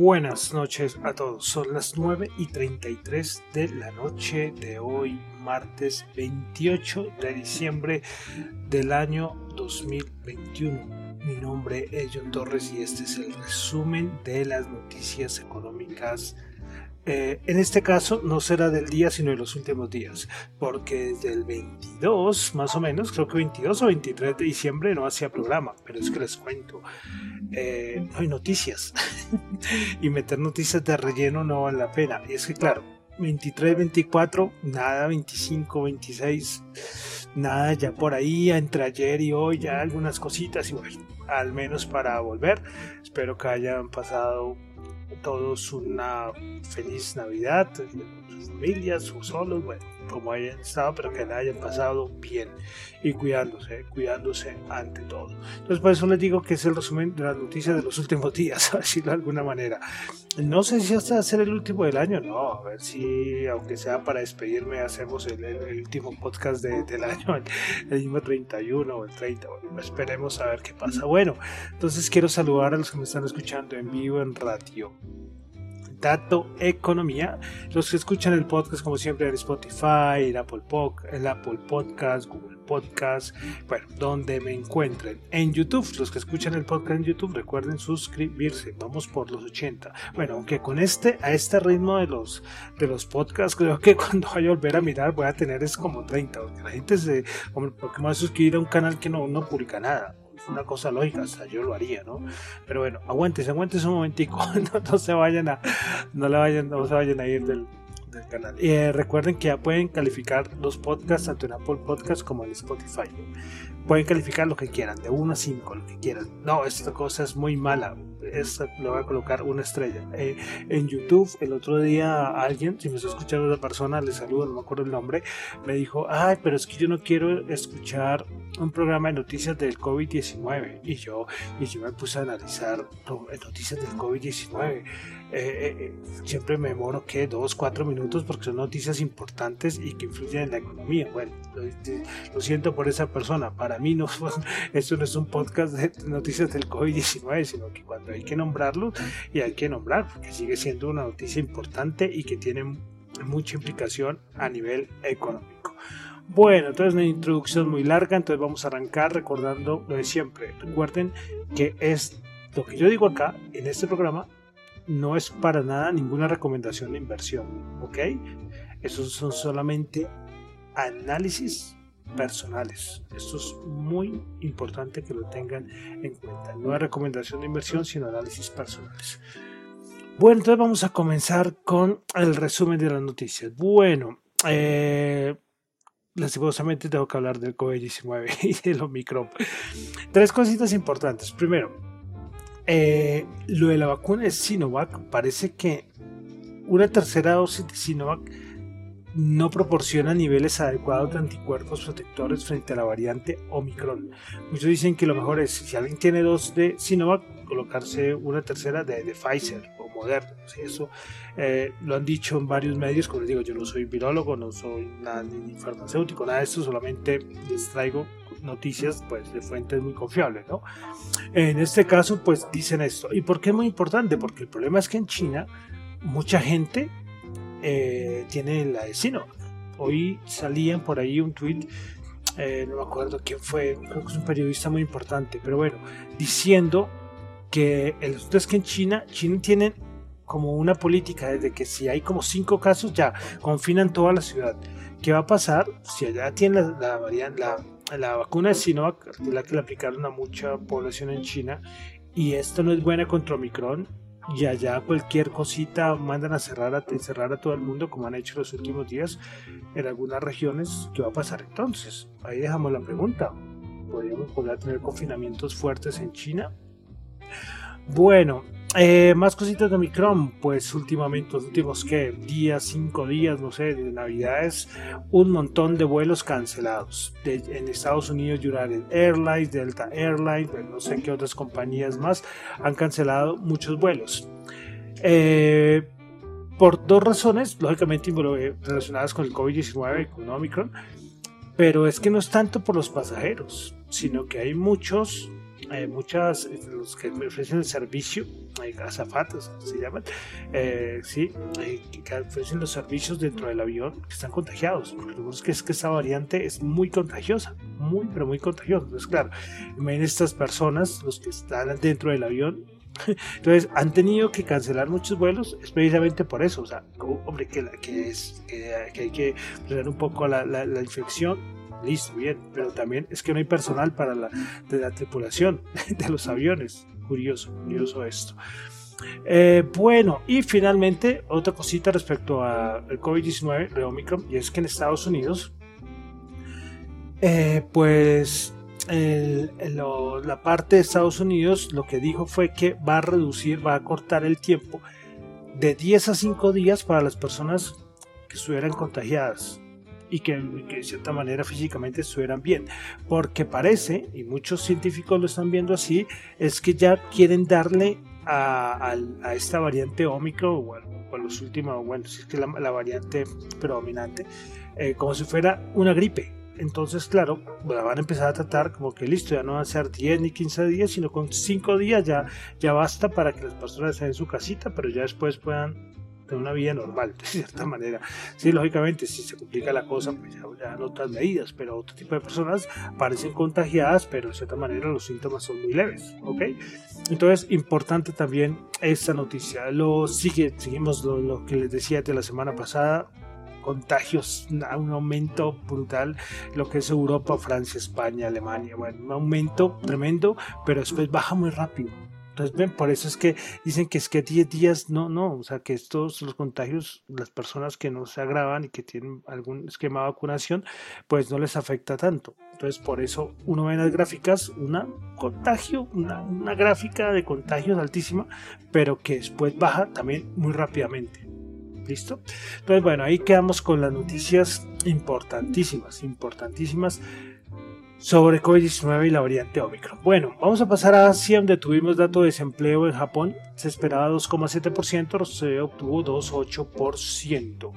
Buenas noches a todos. Son las 9 y 33 de la noche de hoy, martes 28 de diciembre del año 2021. Mi nombre es John Torres y este es el resumen de las noticias económicas eh, en este caso no será del día, sino de los últimos días, porque desde el 22, más o menos, creo que 22 o 23 de diciembre no hacía programa, pero es que les cuento, eh, no hay noticias. y meter noticias de relleno no vale la pena. Y es que, claro, 23, 24, nada, 25, 26, nada ya por ahí, entre ayer y hoy, ya algunas cositas, y bueno, al menos para volver. Espero que hayan pasado todos una feliz Navidad, sus familias, sus solos, bueno, como hayan estado, pero que la hayan pasado bien y cuidándose, cuidándose ante todo. Entonces, por eso les digo que es el resumen de las noticias de los últimos días, a decirlo de alguna manera. No sé si hasta ser el último del año, no, a ver si, aunque sea para despedirme, hacemos el, último podcast del año, el, el, mismo 31 o el 30, bueno, esperemos a ver qué pasa. Bueno, entonces quiero saludar a los que me están escuchando en vivo en radio Dato Economía. Los que escuchan el podcast, como siempre, en Spotify, en Apple, Podcast, Google Podcast, bueno, donde me encuentren. En YouTube, los que escuchan el podcast en YouTube, recuerden suscribirse. Vamos por los 80. Bueno, aunque con este, a este ritmo de los, de los podcasts, creo que cuando vaya a volver a mirar voy a tener es como 30. Porque la gente se, porque me va a suscribir a un canal que no, no publica nada una cosa lógica, hasta yo lo haría, ¿no? Pero bueno, aguantes, aguantes un momentico, no, se vayan a, no no se vayan a ir del, canal. Eh, recuerden que ya pueden calificar los podcasts tanto en Apple Podcasts como en Spotify. Pueden calificar lo que quieran, de 1 a 5, lo que quieran. No, esta cosa es muy mala. Esta le voy a colocar una estrella. Eh, en YouTube, el otro día alguien, si me está escuchando una persona, le saludo, no me acuerdo el nombre, me dijo, ay, pero es que yo no quiero escuchar un programa de noticias del COVID-19. Y yo, y yo me puse a analizar noticias del COVID-19 eh, eh, siempre me demoro que dos, cuatro minutos porque son noticias importantes y que influyen en la economía. Bueno, lo, siento por esa persona. Para mí no, esto no es un podcast de noticias del COVID-19, sino que cuando hay que nombrarlo y hay que nombrar, porque sigue siendo una noticia importante y que tiene mucha implicación a nivel económico. Bueno, entonces una introducción muy larga, entonces vamos a arrancar recordando lo de siempre. Recuerden que es lo que yo digo acá en este programa no es para nada ninguna recomendación de inversión, ¿ok? Esos son solamente análisis personales. Esto es muy importante que lo tengan en cuenta. No es recomendación de inversión, sino análisis personales. Bueno, entonces vamos a comenzar con el resumen de las noticias. Bueno, eh, lastimosamente tengo que hablar del COVID-19 y del Omicron. Tres cositas importantes. Primero, eh, lo de la vacuna de Sinovac parece que una tercera dosis de Sinovac no proporciona niveles adecuados de anticuerpos protectores frente a la variante Omicron. Muchos dicen que lo mejor es, si alguien tiene dos de Sinovac, colocarse una tercera de, Pfizer o Moderna. Eso eh, lo han dicho en varios medios, como les digo, yo no soy virólogo, no soy nada, ni farmacéutico, nada de esto, solamente les traigo noticias pues de fuentes muy confiables, ¿no? En este caso pues dicen esto. ¿Y por qué es muy importante? Porque el problema es que en China mucha gente eh, tiene la de Sinovac. Hoy salían por ahí un tweet, eh, no me acuerdo quién fue, creo que es un periodista muy importante, pero bueno, diciendo que el es que en China, China tienen como una política desde que si hay como cinco casos ya confinan toda la ciudad. ¿Qué va a pasar si allá tienen la, la, la, la vacuna de Sinovac, la que le aplicaron a mucha población en China, y esto no es buena contra Omicron y allá cualquier cosita mandan a cerrar a, cerrar a todo el mundo como han hecho los últimos días en algunas regiones, ¿qué va a pasar entonces? Ahí dejamos la pregunta. ¿Podríamos volver a tener confinamientos fuertes en China? Bueno, eh, más cositas de Omicron, pues últimamente, los últimos que días, cinco días, no sé, de Navidades, un montón de vuelos cancelados. en Estados Unidos, United Airlines, Delta Airlines, pues, no sé qué otras compañías más han cancelado muchos vuelos. Eh, por dos razones, lógicamente relacionadas con el COVID-19 y con Omicron, pero es que no es tanto por los pasajeros, sino que hay muchos hay muchas, eh, los que me ofrecen el servicio, hay azafatas, se llaman, eh, sí, que ofrecen los servicios dentro del avión que están contagiados, porque lo que es que esta variante es muy contagiosa, muy, pero muy contagiosa. Entonces, claro, imaginen estas personas, los que están dentro del avión, entonces han tenido que cancelar muchos vuelos es precisamente por eso. O sea, hombre, que, que, es, que, hay que frenar un poco la, la infección listo, bien, pero también es que no hay personal para la, de la tripulación de los aviones. Curioso, curioso esto. Eh, bueno, y finalmente otra cosita respecto al COVID-19 de Omicron, y es que en Estados Unidos, eh, pues la parte de Estados Unidos lo que dijo fue que va a reducir, va a cortar el tiempo de 10 a 5 días para las personas que estuvieran contagiadas y que, de cierta manera físicamente estuvieran bien. Porque parece, y muchos científicos lo están viendo así, es que ya quieren darle a, esta variante Omicron, bueno, con los últimos, bueno, si es que la, la variante predominante, eh, como si fuera una gripe. Entonces, claro, la van a empezar a tratar como que listo, ya no van a ser 10 ni 15 días, sino con 5 días ya, ya basta para que las personas estén en su casita, pero ya después puedan de una vida normal, de cierta manera. Sí, lógicamente, si se complica la cosa, pues ya, ya otras medidas, pero otro tipo de personas parecen contagiadas, pero de cierta manera los síntomas son muy leves, ¿ok? Entonces, importante también esta noticia. Lo sigue, seguimos lo, lo que les decía de la semana pasada, contagios, un aumento brutal, lo que es Europa, Francia, España, Alemania, bueno, un aumento tremendo, pero después baja muy rápido. Entonces, ven, por eso es que dicen que es que 10 días, no, no, o sea, que estos, los contagios, las personas que no se agravan y que tienen algún esquema de vacunación, pues no les afecta tanto. Entonces, por eso uno ve en las gráficas una contagio, una, una gráfica de contagios altísima, pero que después baja también muy rápidamente. ¿Listo? Entonces, bueno, ahí quedamos con las noticias importantísimas, importantísimas sobre COVID-19 y la variante Omicron. Bueno, vamos a pasar a Asia, donde tuvimos dato de desempleo en Japón. Se esperaba 2,7%, se obtuvo 2,8%.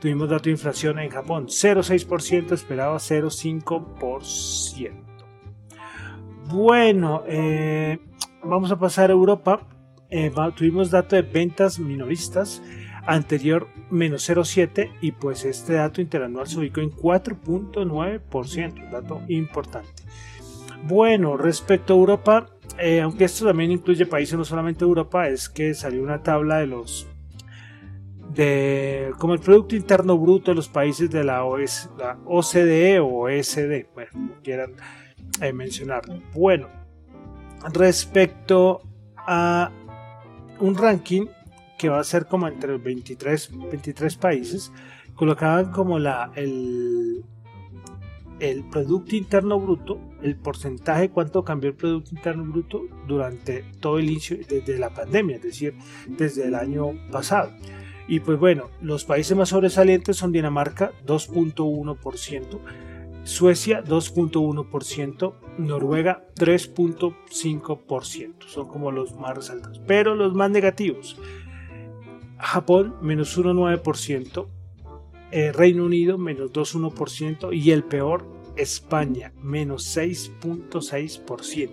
Tuvimos dato de inflación en Japón, 0,6%, esperaba 0,5%. Bueno, eh, vamos a pasar a Europa. Eh, tuvimos dato de ventas minoristas anterior menos 0,7 y pues este dato interanual se ubicó en 4.9%, dato importante. Bueno, respecto a Europa, eh, aunque esto también incluye países no solamente Europa, es que salió una tabla de los de como el Producto Interno Bruto de los países de la, OCDE o OSD, bueno, como quieran eh, mencionar. Bueno, respecto a un ranking que va a ser como entre 23, 23 países, colocaban como la, el, el Producto Interno Bruto, el porcentaje, cuánto cambió el Producto Interno Bruto durante todo el inicio, desde la pandemia, es decir, desde el año pasado. Y pues bueno, los países más sobresalientes son Dinamarca, 2.1%, Suecia 2.1%, Noruega 3.5%, son como los más resaltados. Pero los más negativos, Japón menos 1,9%, eh, Reino Unido menos 2,1% y el peor España menos 6.6%.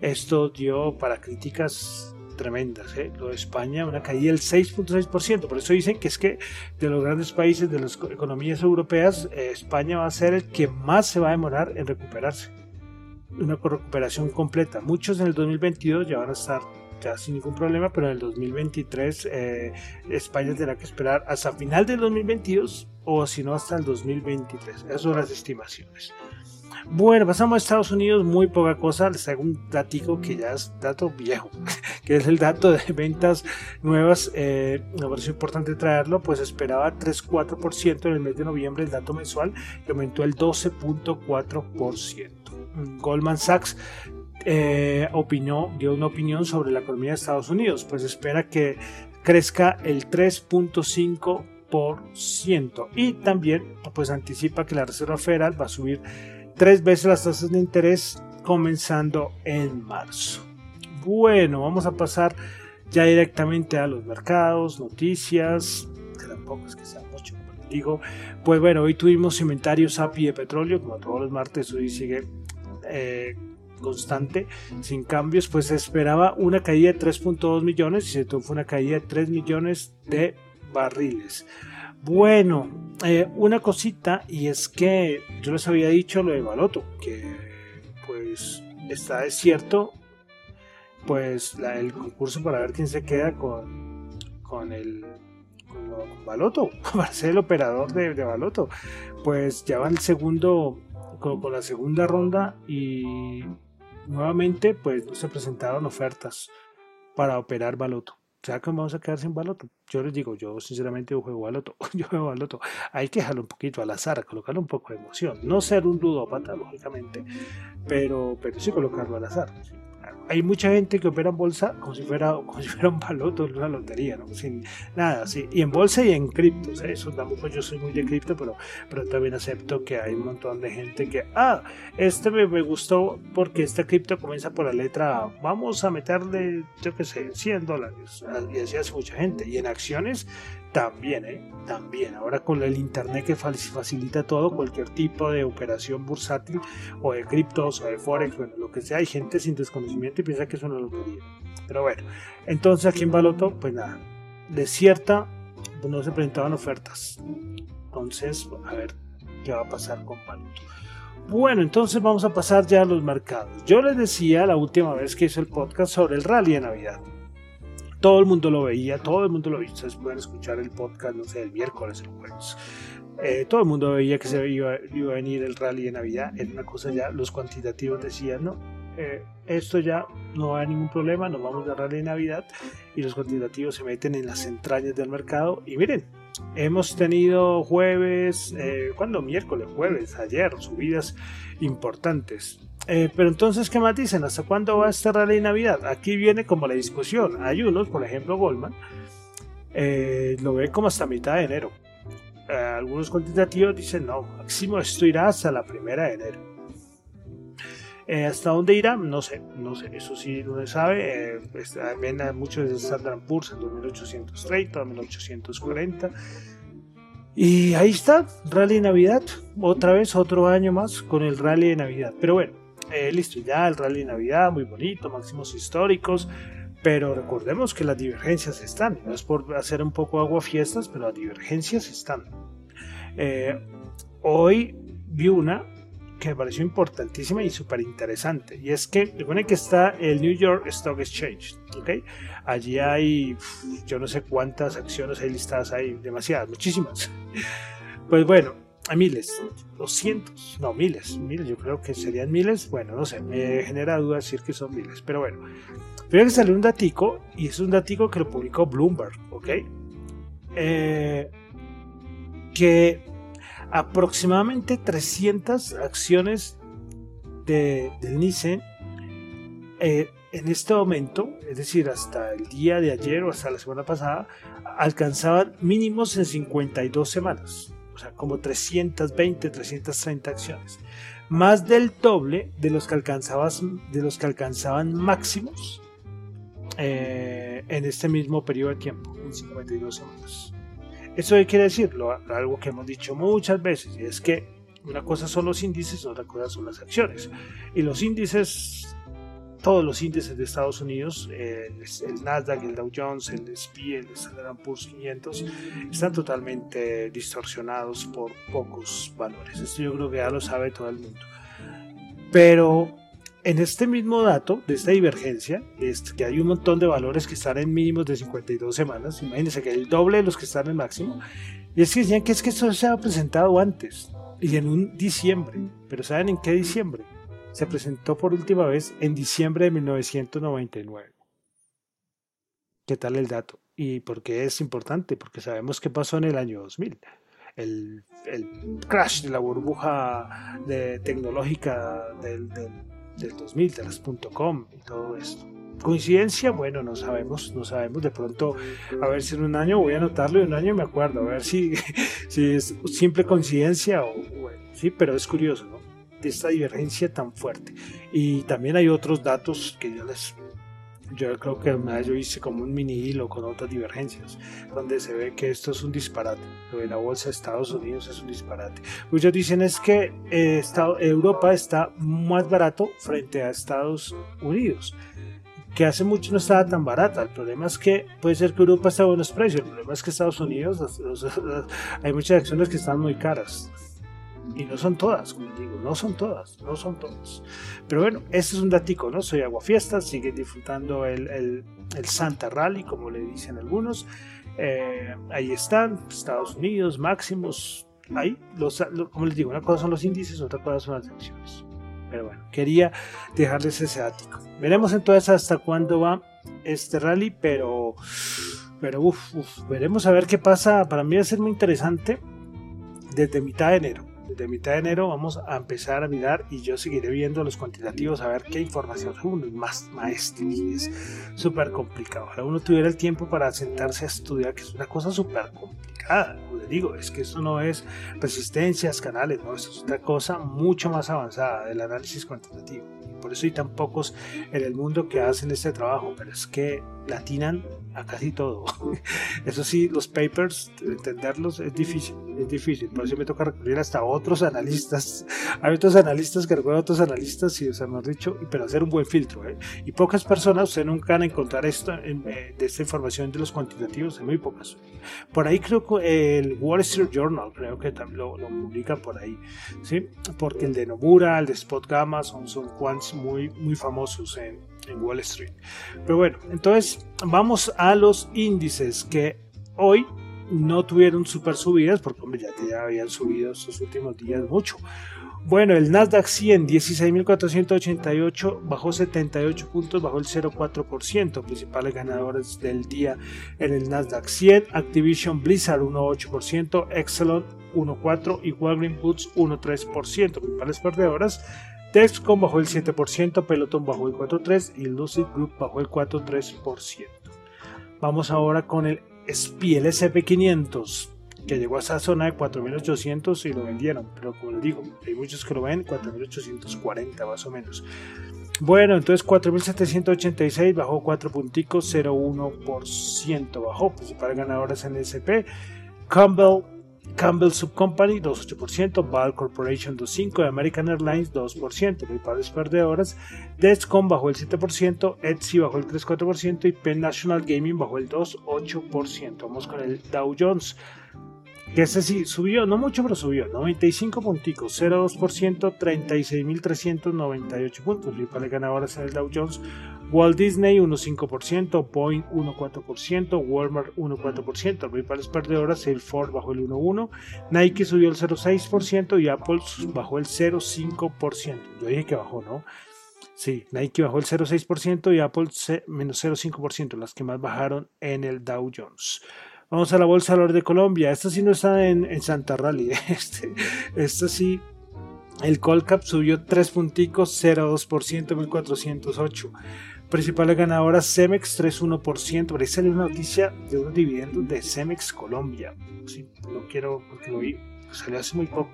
Esto dio para críticas tremendas. ¿eh? Lo de España, una caída del 6.6%. Por eso dicen que es que de los grandes países, de las economías europeas, eh, España va a ser el que más se va a demorar en recuperarse. Una recuperación completa. Muchos en el 2022 ya van a estar sin ningún problema, pero en el 2023 eh, España tendrá que esperar hasta final del 2022 o si no hasta el 2023. Esas son las estimaciones. Bueno, pasamos a Estados Unidos, muy poca cosa. Les traigo un dato que ya es dato viejo, que es el dato de ventas nuevas. Eh, me pareció importante traerlo, pues esperaba 3,4% en el mes de noviembre el dato mensual y aumentó el 12,4%. Goldman Sachs eh, opinó, dio una opinión sobre la economía de Estados Unidos, pues espera que crezca el 3.5% y también pues anticipa que la Reserva Federal va a subir tres veces las tasas de interés comenzando en marzo. Bueno, vamos a pasar ya directamente a los mercados, noticias, que tampoco es que sea mucho, digo, pues bueno, hoy tuvimos inventarios API de petróleo, como todos los martes, hoy sigue eh, constante, sin cambios, pues se esperaba una caída de 3.2 millones y se tuvo una caída de 3 millones de barriles. Bueno, eh, una cosita y es que yo les había dicho lo de Baloto, que pues está es cierto, pues el concurso para ver quién se queda con, con el con, Baloto, para ser el operador de, Baloto, pues ya va el segundo con la segunda ronda y nuevamente pues se presentaron ofertas para operar Baloto. Sea que vamos a quedar sin baloto. Yo les digo, yo sinceramente juego baloto. Yo juego baloto. Hay que dejarlo un poquito al azar, colocarle un poco de emoción. No ser un ludópata, lógicamente, pero, pero sí colocarlo al azar hay mucha gente que opera en bolsa como si fuera, como si fuera un baloto, una lotería, ¿no? Sin nada, sí. Y en bolsa y en cripto, eso tampoco yo soy muy de cripto, pero, pero también acepto que hay un montón de gente que, ah, este me, me gustó porque esta cripto comienza por la letra A, vamos a meterle, yo qué sé, 100 dólares. Y así hace mucha gente. Y en acciones también, ¿eh? También. Ahora con el Internet que facilita todo, cualquier tipo de operación bursátil o de criptos o de forex, bueno, que sea, hay gente sin desconocimiento y piensa que es una lotería. Pero bueno, entonces aquí en Baloto, pues nada, de cierta, pues no se presentaban ofertas. Entonces, a ver qué va a pasar con Baloto. Bueno, entonces vamos a pasar ya a los mercados. Yo les decía la última vez que hice el podcast sobre el rally de Navidad todo el mundo lo veía, todo el mundo lo veía. Ustedes pueden escuchar el podcast, no sé, el miércoles, el jueves. Eh, todo el mundo veía que se iba, a venir el rally de Navidad. Era una cosa ya, los cuantitativos decían, no, eh, esto ya no hay ningún problema, nos vamos de rally de Navidad. Y los cuantitativos se meten en las entrañas del mercado. Y miren, hemos tenido jueves, eh. Miércoles, jueves, ayer, subidas importantes. Eh, pero entonces, ¿qué más dicen? ¿Hasta cuándo va a estar rally de Navidad? Aquí viene como la discusión. Hay unos, por ejemplo, Goldman, lo ve como hasta mitad de enero. Eh, algunos cuantitativos dicen, no, máximo esto irá hasta la primera de enero. ¿Hasta dónde irá? No sé, no sé, eso sí no se sabe. Pues, ven a muchos de Standard Poor's en 2830, 2840. Y ahí está, Rally de Navidad, otra vez otro año más con el Rally de Navidad. Pero bueno, eh, listo, ya el rally de Navidad, muy bonito, máximos históricos, pero recordemos que las divergencias están, no es por hacer un poco agua fiestas, pero las divergencias están. Eh, hoy vi una que me pareció importantísima y súper interesante, y es que recuerden que está el New York Stock Exchange, ¿ok? Allí hay, yo no sé cuántas acciones hay listadas, hay demasiadas, muchísimas. Pues bueno, a miles, 200, no, miles, miles, yo creo que serían miles, bueno, no sé, me genera duda decir que son miles, pero bueno. Pero que salió un datico, y es un datico que lo publicó Bloomberg, ¿ok? Eh, que aproximadamente 300 acciones de, del eh, en este momento, es decir, hasta el día de ayer o hasta la semana pasada, alcanzaban mínimos en 52 semanas o sea, como 320, 330 acciones. Más del doble de los que, de los que alcanzaban máximos eh, en este mismo periodo de tiempo, en 52 semanas. Eso quiere decirlo, algo que hemos dicho muchas veces, y es que una cosa son los índices, otra cosa son las acciones. Y los índices todos los índices de Estados Unidos, el, Nasdaq, el Dow Jones, el S&P, el Standard Poor's 500, están totalmente distorsionados por pocos valores. Esto yo creo que ya lo sabe todo el mundo. Pero en este mismo dato de esta divergencia, es que hay un montón de valores que están en mínimos de 52 semanas, imagínense que el doble de los que están en máximo, y es que decían que es que esto se ha presentado antes, y en un diciembre, pero ¿saben en qué diciembre? Se presentó por última vez en diciembre de 1999. ¿Qué tal el dato? ¿Y por qué es importante? Porque sabemos qué pasó en el año 2000. El, el crash de la burbuja de, tecnológica del, del, del 2000, de las .com y todo esto. ¿Coincidencia? Bueno, no sabemos, no sabemos. De pronto, a ver si en un año voy a anotarlo y en un año me acuerdo, a ver si, si es simple coincidencia o, bueno, sí, pero es curioso, ¿no? De esta divergencia tan fuerte. Y también hay otros datos que yo les yo creo que yo hice como un mini hilo con otras divergencias, donde se ve que esto es un disparate. Lo de la bolsa de Estados Unidos es un disparate. Muchos dicen es que eh, Europa está más barato frente a Estados Unidos que hace mucho no estaba tan barata. El problema es que puede ser que Europa esté a buenos precios. El problema es que Estados Unidos hay muchas acciones que están muy caras. Y no son todas, como digo, no son todas, no son todas. Pero bueno, ese es un datico, ¿no? Soy Aguafiesta, sigue disfrutando el, el, el, Santa Rally, como le dicen algunos. Eh, ahí están, Estados Unidos, máximos. Ahí, los, como les digo, una cosa son los índices, otra cosa son las acciones. Pero bueno, quería dejarles ese ático. Veremos entonces hasta cuándo va este rally, pero, pero uf, uf, veremos a ver qué pasa. Para mí va a ser muy interesante desde mitad de enero de mitad de enero vamos a empezar a mirar y yo seguiré viendo los cuantitativos a ver qué información es más maestro y es súper complicado. Ahora uno tuviera el tiempo para sentarse a estudiar, que es una cosa súper complicada. Como le digo, es que eso no es resistencias, canales, no, eso es otra cosa mucho más avanzada del análisis cuantitativo. Por eso hay tan pocos en el mundo que hacen este trabajo, pero es que latinan a casi todo. Eso sí, los papers, entenderlos es difícil, es difícil. Por eso me toca recurrir hasta otros analistas. Hay otros analistas que recuerdan a otros analistas, y, o sea, hemos dicho, pero hacer un buen filtro. ¿eh? Y pocas personas, usted nunca van a encontrar esto eh, de esta información de los cuantitativos, muy pocas. Por ahí creo que el Wall Street Journal, creo que también lo, lo publica por ahí, ¿sí? Porque el de Nomura, el de Spot Gamma son, son muy, muy famosos en, Wall Street. Pero bueno, entonces vamos a los índices que hoy no tuvieron super subidas porque ya, ya habían subido estos últimos días mucho. Bueno, el Nasdaq 100, 16.488, bajó 78 puntos, bajó el 0,4%. Principales ganadores del día en el Nasdaq 100, Activision Blizzard 1,8%, Exelon 1,4% y Walgreens Boots 1,3%. Principales perdedoras, Dexcom bajó el 7%, Peloton bajó el 4,3% y Lucid Group bajó el 4,3%. Vamos ahora con el SPI, el SP500, que llegó a esa zona de 4.800 y lo vendieron, pero como les digo, hay muchos que lo ven 4.840 más o menos. Bueno, entonces 4.786 bajó 4 punticos, 0,1% bajó, principales ganadores en el SP. Campbell Campbell Sub Company 2,8%, Ball Corporation 2,5%, American Airlines 2%, principales perdedoras, Dexcom bajó el 7%, Etsy bajó el 3,4% y Penn National Gaming bajó el 2,8%. Vamos con el Dow Jones, que ese sí subió, no mucho, pero subió, 95 punticos, 0,2%, 36.398 puntos, principales ganadoras en el Dow Jones, Walt Disney 1,5%, Boeing 1,4%, Walmart 1,4%, principales perdedoras, el Ford bajó el 1,1%, Nike subió el 0,6% y Apple bajó el 0,5%. Yo dije que bajó, ¿no? Sí, Nike bajó el 0,6% y Apple menos 0,5%, las que más bajaron en el Dow Jones. Vamos a la Bolsa de Valores de Colombia. Esta sí no está en, Santa Rally. Este, esta sí. El Colcap subió 3 punticos, 0,2%, 1408. Principales ganadoras Cemex 3,1%. Por ahí salió una noticia de unos dividendos de Cemex Colombia. Sí, no quiero porque lo vi, salió hace muy poco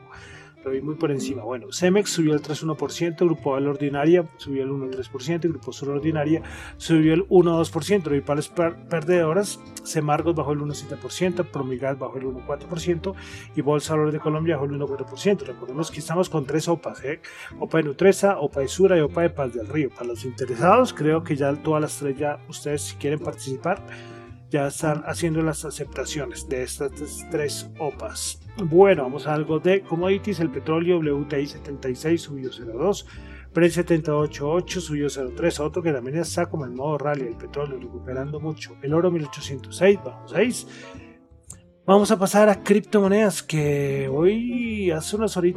lo vi muy por encima. Bueno, Cemex subió el 3,1%, Grupo Val Ordinaria subió el 1,3%, Grupo Sur Ordinaria subió el 1,2%, principales perdedoras, Semargos bajó el 1,7%, Promigas bajó el 1,4% y Bolsa Valores de Colombia bajó el 1,4%. Recordemos que estamos con tres OPAs, ¿eh? OPA de Nutresa, OPA de Sura y OPA de Paz del Río. Para los interesados, creo que ya todas las tres ya ustedes si quieren participar ya están haciendo las aceptaciones de estas tres OPAs. Bueno, vamos a algo de commodities. El petróleo WTI 76 subió 0,2. Brent 788 subió 03, otro que también está como en modo rally, el petróleo recuperando mucho. El oro 1806, bajó 6. Vamos a pasar a criptomonedas que hoy hace unas horitas